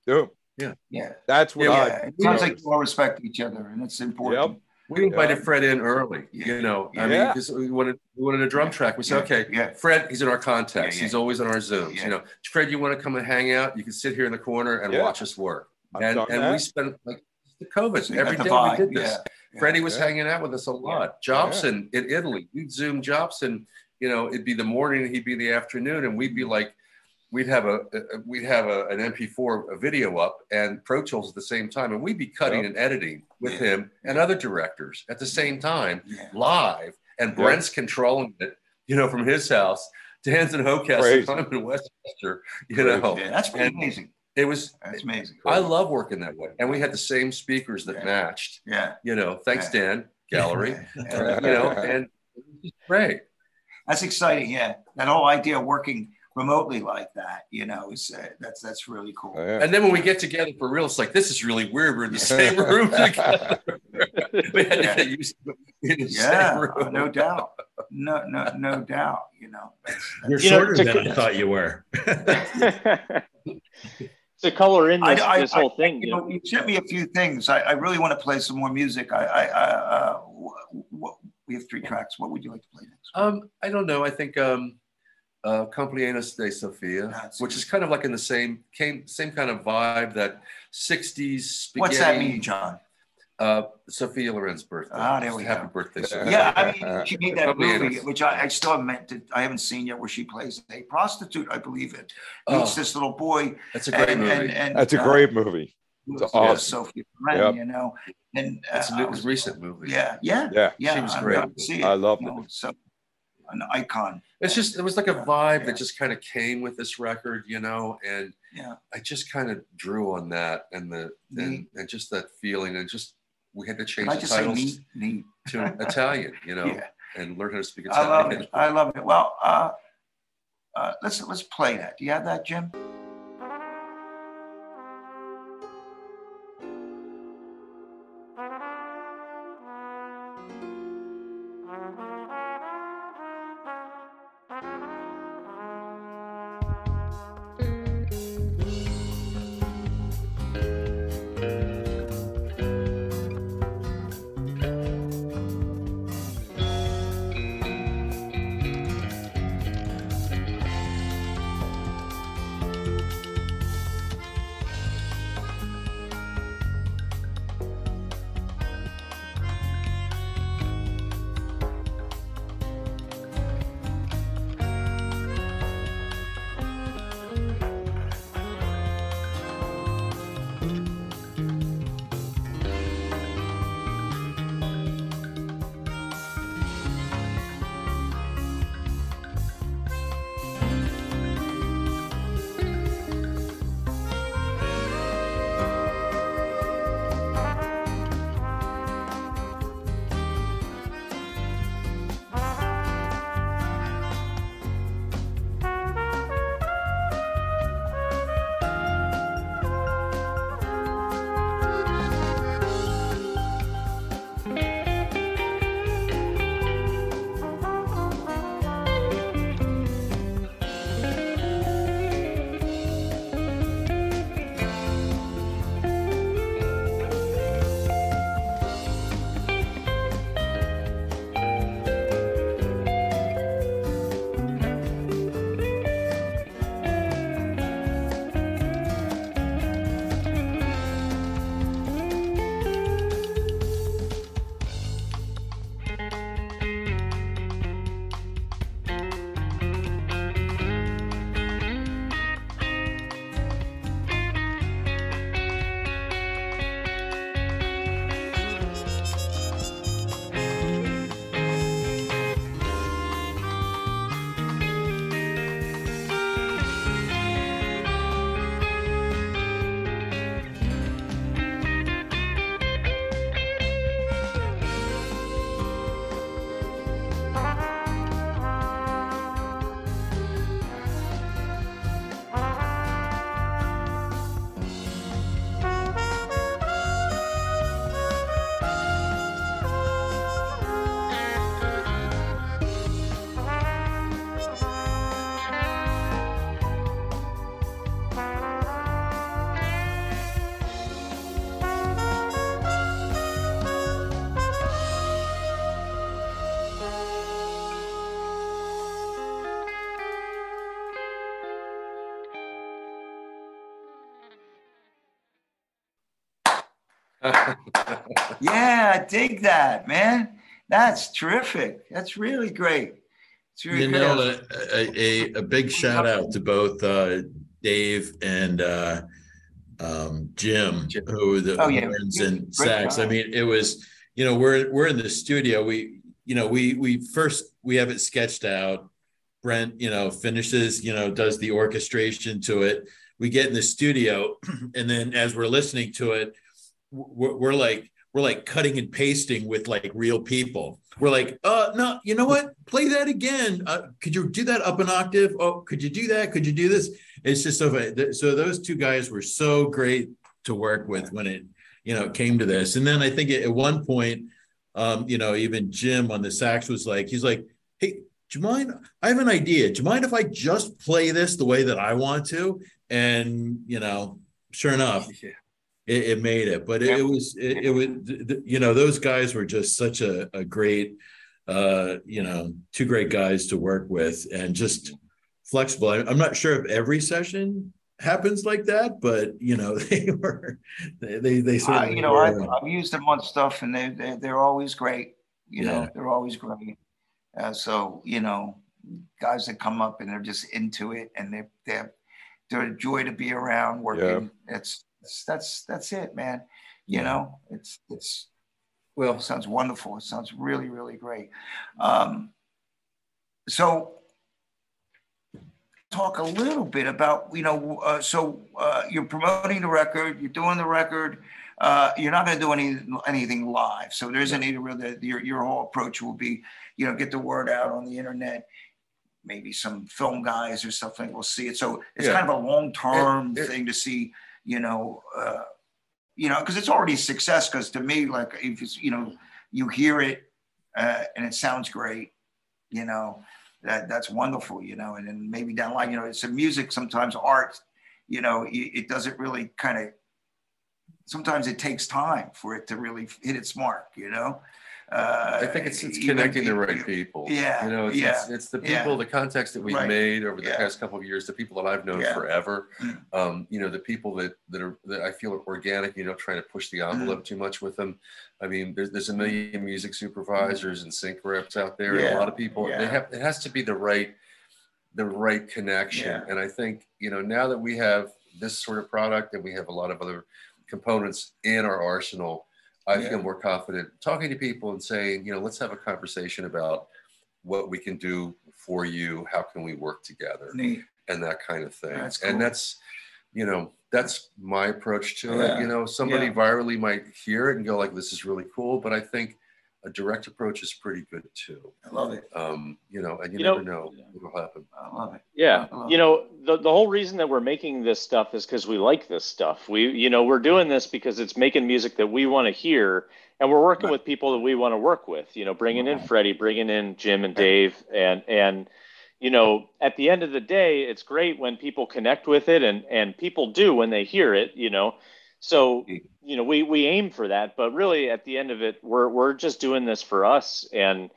Yeah. Yeah. Yeah. That's what yeah, I. It sounds like you all respect each other, and it's important. Yep. We invited yeah. Fred in early, you know. I yeah. mean, we wanted we wanted a drum track. We said, okay, yeah. Fred, he's in our contacts. He's always on our Zooms. You know, Fred, you want to come and hang out? You can sit here in the corner and watch us work. I've and and that. we spent like the COVID every day we did this. Freddie was hanging out with us a lot. Jobson in Italy, we'd Zoom Jobson. You know, it'd be the morning, he'd be the afternoon, and we'd be like we'd have a, a we'd have a, an MP4 a video up and Pro Tools at the same time, and we'd be cutting yep. and editing with yeah. him and other directors at the same time, yeah. live. And Brent's controlling it, you know, from his house. Dan's in Hochester, I'm in Westchester, you Crazy. know. Yeah, that's pretty and amazing. It was that's amazing. I love working that way, and we had the same speakers that matched. Yeah, you know, thanks Dan Gallery, you know, and great. That's exciting. Yeah, that whole idea of working remotely like that, you know, is uh, that's that's really cool. Oh, yeah. And then when we get together for real, it's like this is really weird. We're in the same room together. we had to get in the yeah, same room. no doubt, no no no doubt. You know, that's, that's, you're you shorter know, than I thought you were. to color in this, I, I, this whole I, thing, you, know, you sent me a few things. I, really want to play some more music. I, I uh, what, we have three tracks. What would you like to play next? Um, I don't know. I think. Um, uh, Cumpleaños de Sofia, That's which is kind of like in the same came same kind of vibe that 60s spaghetti. What's that mean, John? Uh, Sophia Loren's birthday. Ah, there we Happy go. birthday, Sophia. Yeah, I mean, she made that movie, which I, I still haven't meant to, I haven't seen yet, where she plays a prostitute, I believe it. Meets oh, this little boy. That's a great and, movie. And, and, that's a uh, great movie. It's awesome. Sophia Loren, yep. you know. And uh, it's a was, recent movie. Yeah, yeah, yeah. yeah she was great. I, I love it. Know, so an icon. It's just it was like a vibe yeah. that just kind of came with this record, you know, and yeah, I just kind of drew on that and the and, and just that feeling and just we had to change the titles neat, neat. to Italian, you know, yeah. and learn how to speak Italian. I love it. I love it. Well, uh, uh, let's let's play that. Do you have that, Jim? Yeah, dig that, man. That's terrific. That's really great. Really you know, a, a, a, big shout out to both uh, Dave and uh, um, Jim, Jim, who the oh, yeah. and sax. I mean, it was you know we're we're in the studio. We you know we we first we have it sketched out. Brent, you know, finishes, you know, does the orchestration to it. We get in the studio, and then as we're listening to it, we're, we're like we're like cutting and pasting with like real people. We're like, uh, no, you know what? Play that again. Uh, could you do that up an octave? Oh, could you do that? Could you do this? It's just so. So those two guys were so great to work with when it, you know, came to this. And then I think at one point, um, you know, even Jim on the sax was like, he's like, hey, do you mind? I have an idea. Do you mind if I just play this the way that I want to? And you know, sure enough, it, it made it. But it, it was it, it, was you know those guys were just such a, a great uh, you know two great guys to work with and just flexible. I, I'm not sure if every session happens like that, but you know they were they they, they certainly uh, you know I've, I've, used them on stuff and they, they they're always great. You yeah. know they're always great. Uh, so you know guys that come up and they're just into it and they're they're they're a joy to be around working. Yeah. It's that's that's that's it, man. You know, it's it's well, it sounds wonderful. It sounds really really great. Um, so talk a little bit about you know uh, so uh, you're promoting the record you're doing the record uh, you're not going to do any anything live so there isn't any real your, your whole approach will be you know get the word out on the internet maybe some film guys or something will see it so it's yeah. kind of a long-term thing to see you know, uh, you know, because it's already a success. Because to me, like if it's, you know, you hear it uh, and it sounds great, you know, that that's wonderful, you know, and then maybe down the line, you know, it's a music, sometimes art, you know, it, it doesn't really kind of. Sometimes it takes time for it to really hit its mark, you know. Uh, I think it's, it's connecting the right people. Yeah. You know, it's, yeah, it's, it's the people, yeah. the context that we've right. made over the yeah. past couple of years, the people that I've known yeah. forever. Mm. Um, you know, the people that, that are, that I feel are organic, you know, trying to push the mm. envelope mm. too much with them. I mean, there's, there's a million music supervisors and sync reps out there. And a lot of people, they have, it has to be the right, the right connection. And I think, you know, now that we have this sort of product and we have a lot of other components in our arsenal, I yeah. feel more confident talking to people and saying, you know, let's have a conversation about what we can do for you. How can we work together? Neat. And that kind of thing. That's cool. And that's, you know, that's my approach to yeah. it. You know, somebody yeah. virally might hear it and go like, this is really cool. But I think a direct approach is pretty good too. I love it. Um, you know, and you, you never know, know what'll happen. I love it. Yeah. Love you know, the, the whole reason that we're making this stuff is because we like this stuff. We, you know, we're doing this because it's making music that we want to hear and we're working right. with people that we want to work with, you know, bringing in Freddie, bringing in Jim and Dave and, and, you know, at the end of the day, it's great when people connect with it and, and people do when they hear it, you know, so you know we we aim for that, but really at the end of it, we're we're just doing this for us. And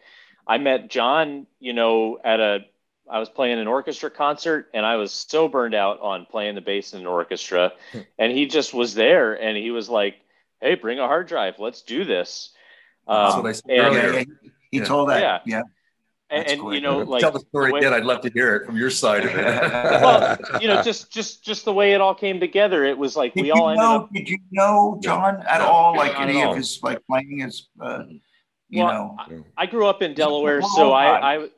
I met John, you know, at a I was playing an orchestra concert and I was so burned out on playing the bass in an orchestra. Hmm. and he just was there and he was like, Hey, bring a hard drive. Let's do this. Um, That's what I said and, earlier. He told that. Yeah. yeah. And, and you know, like tell the story the again. I'd love to hear it from your side of it. well, you know, just just just the way it all came together. It was like did we all ended know, up. Did you know John at no, all? Like any of his like playing his, uh, you well, know. I, I, grew up in Delaware, so I, I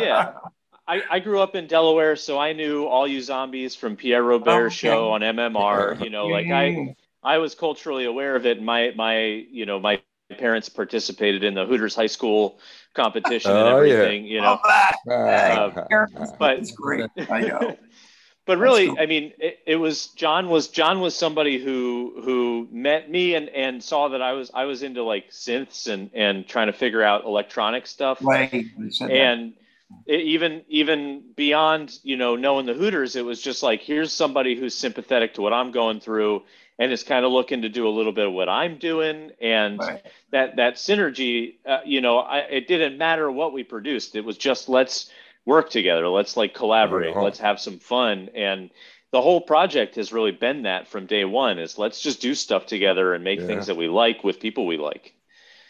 yeah. I, I grew up in Delaware, so I knew all you zombies from Pierre Robert okay. show on MMR. You know, like I, I was culturally aware of it. My my you know my parents participated in the Hooters High School competition and oh, everything, yeah. you know. Uh, but it's great. I know. but really, cool. I mean, it, it, was John was John was somebody who who met me and and saw that I was I was into like synths and and trying to figure out electronic stuff. Right. And it, even even beyond you know knowing the Hooters, it was just like here's somebody who's sympathetic to what I'm going through and is kind of looking to do a little bit of what I'm doing, and right. that that synergy, uh, you know, I, it didn't matter what we produced. It was just let's work together, let's like collaborate, uh-huh. let's have some fun, and the whole project has really been that from day one is let's just do stuff together and make yeah. things that we like with people we like.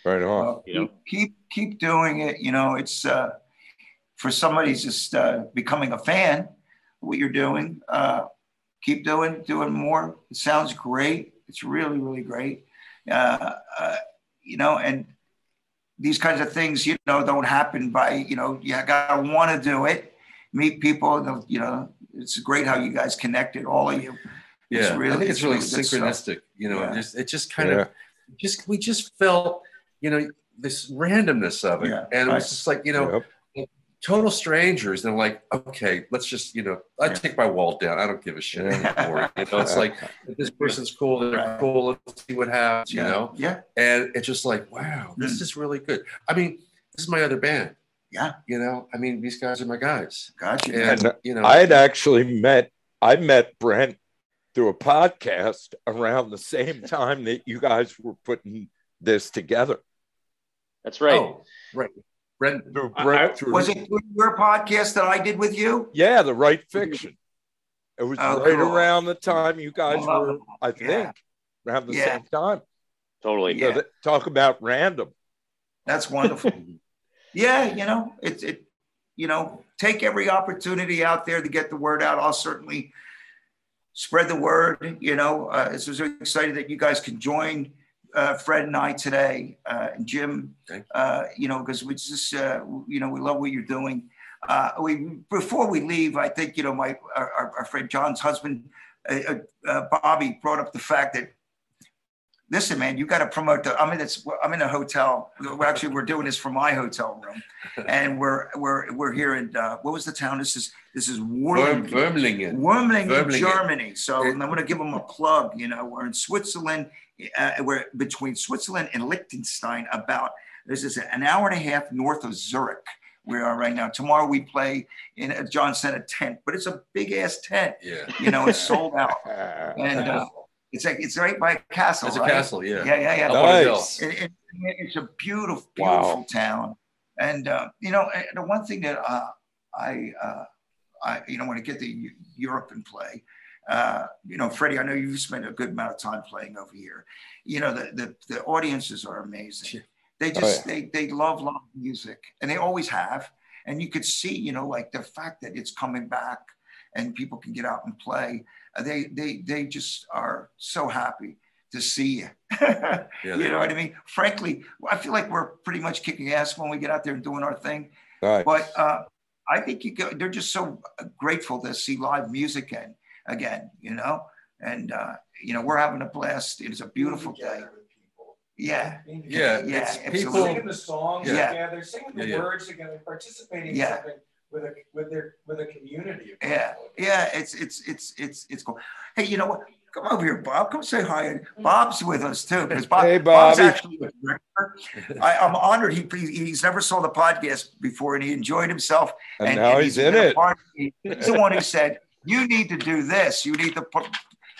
Right on. Well, you know, keep keep doing it. You know, it's uh, for somebody just uh, becoming a fan. What you're doing, uh, keep doing doing more. It sounds great. It's really really great. Uh, uh, you know, and these kinds of things, you know, don't happen by you know you gotta want to do it, meet people. You know, it's great how you guys connected, all of you. Yeah, really, I think it's, it's really, synchronistic. You know, yeah. just it just kind yeah. of just we just felt you know, this randomness of it. Yeah, and it was just like, you know, yep. Total strangers. And I'm like, okay, let's just, you know, I take my wall down. I don't give a shit anymore. you know, it's like this person's cool, they're right. cool, let's see what happens, yeah. you know? Yeah. And it's just like, wow, this mm. is really good. I mean, this is my other band. Yeah. You know, I mean, these guys are my guys. Gotcha. And, and you know, I had actually met, I met Brent through a podcast around the same time that you guys were putting this together. That's right. Oh, right. Brent, Brent was it your podcast that I did with you? Yeah, the right fiction. It was oh, right cool. around the time you guys oh, were, I think, yeah. around the yeah. same time. Totally. So yeah. talk about random. That's wonderful. yeah, you know, it's it, you know, take every opportunity out there to get the word out. I'll certainly spread the word. You know, uh, it's so excited that you guys can join uh, Fred and I today, uh, and Jim, uh, you know, because we just, uh, you know, we love what you're doing. Uh, we before we leave, I think you know, my our, our friend John's husband, uh, Bobby, brought up the fact that listen, man, you got to promote the. I'm in this. I'm in a hotel. We're actually, we're doing this from my hotel room, and we're we're we're here in uh, what was the town? This is this is Wurmlingen, Wurmlingen, Germany. So I'm going to give them a plug. You know, we're in Switzerland. Uh, we're between Switzerland and Liechtenstein. About this is an hour and a half north of Zurich. We are right now. Tomorrow we play in a John said a tent, but it's a big ass tent. Yeah, you know, it's sold out, and. Uh, it's like it's right by a castle. It's right? a castle, yeah. Yeah, yeah, yeah. Nice. It, it, it's a beautiful, beautiful wow. town. And uh, you know, the one thing that uh, I, uh, I, you know, when I get to Europe and play, uh, you know, Freddie, I know you've spent a good amount of time playing over here. You know, the the, the audiences are amazing. They oh, just oh, yeah. they they love love music, and they always have. And you could see, you know, like the fact that it's coming back and people can get out and play. They they they just are so happy to see you. yeah, you know what I mean? Frankly, I feel like we're pretty much kicking ass when we get out there and doing our thing. Right. But uh, I think you go, they're just so grateful to see live music again, again, you know? And, uh, you know, we're having a blast. It's a beautiful day. Yeah. Yeah. Yeah. People singing the songs yeah. together, singing the yeah, words together, participating yeah. in something with a with their with a community. yeah, yeah, it's it's it's it's it's cool. Hey, you know what? Come over here, Bob. Come say hi. Bob's with us too, because Bob, hey, Bob's actually a director. I, am honored. He he's never saw the podcast before, and he enjoyed himself. And, and now and he's, he's in it. He's the one who said, "You need to do this. You need to. put.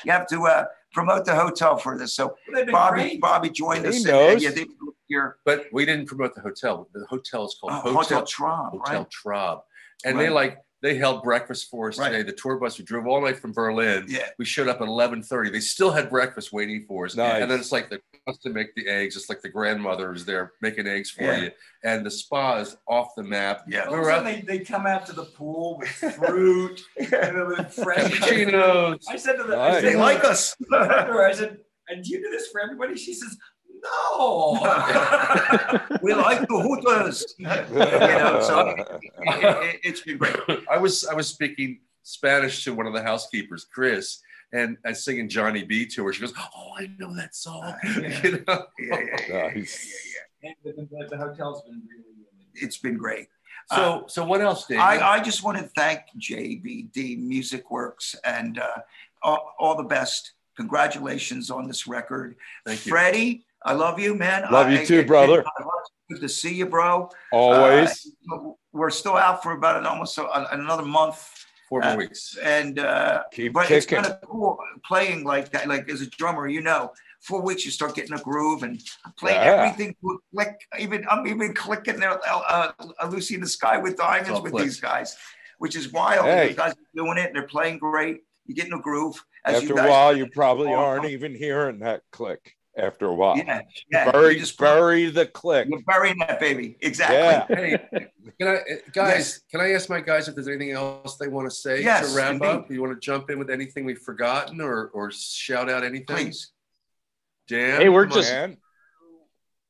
You have to uh, promote the hotel for this." So well, Bobby great. Bobby joined he us. Knows. And, yeah, they, here. But we didn't promote the hotel. The hotel is called oh, Hotel, Hotel Traub. Hotel right? Traub and right. they like they held breakfast for us right. today. The tour bus we drove all the way from Berlin. Yeah. We showed up at eleven thirty. They still had breakfast waiting for us. Nice. And then it's like the to make the eggs. It's like the grandmother is there making eggs for yeah. you. And the spa is off the map. Yeah. We were out, they, they come out to the pool with fruit and with fresh cappuccinos. I said to them, nice. they like us. I said, and do you do this for everybody? She says, no, we like the Hooters. you know, so it, has it, been great. I was I was speaking Spanish to one of the housekeepers, Chris, and I singing Johnny B to her. She goes, "Oh, I know that song." Uh, yeah. you know? yeah, yeah, yeah, yeah, yeah, The, the, the, hotel's been really, really. It's been great. So, uh, so what else, Dave? I, I just want to thank JBD Music Works and uh, all, all the best. Congratulations on this record. Thank you. Freddie, I love you, man. Love you too, brother. Good to see you, bro. Always. Uh, we're still out for about an almost a, another month. Four more uh, weeks. And uh, keep but kicking. it's kind of cool playing like that. Like as a drummer, you know, four weeks you start getting a groove and playing yeah. everything click. Even I'm even clicking there. Uh, uh, Lucy in the Sky with Diamonds with these guys, which is wild. Hey. These guys are doing it. They're playing great You get in a groove. After a while, you probably aren't even hearing that click after a while. Yeah, yeah. Bury, just bury the click. You're burying that baby. Exactly. Yeah. hey, can I, uh, guys? Yes. Can I ask my guys if there's anything else they want to say yes, to wrap indeed. up? You want to jump in with anything we've forgotten, or or shout out anything? Please. Dan. Hey, we're just on.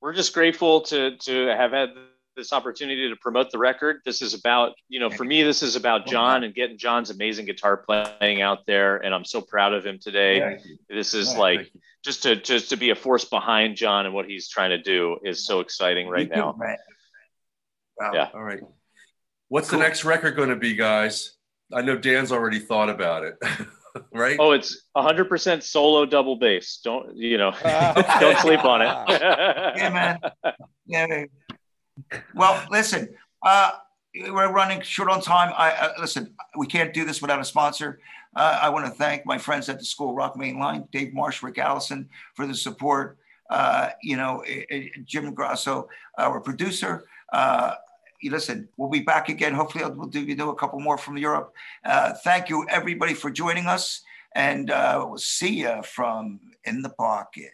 we're just grateful to to have had this opportunity to promote the record. This is about, you know, for me, this is about John and getting John's amazing guitar playing out there. And I'm so proud of him today. This is like just to just to be a force behind John and what he's trying to do is so exciting right now. Wow. Yeah. All right. What's cool. the next record going to be, guys? I know Dan's already thought about it. right? Oh, it's 100% solo double bass. Don't, you know, don't sleep on it. yeah, man. Yeah, man. Well, listen, uh, we're running short on time. I uh, listen. We can't do this without a sponsor. Uh, I want to thank my friends at the School Rock Main Line, Dave Marsh, Rick Allison, for the support. Uh, you know, Jim Grasso, our producer. Uh, listen, we'll be back again. Hopefully, we'll do, we do a couple more from Europe. Uh, thank you, everybody, for joining us, and we'll see you from in the pocket.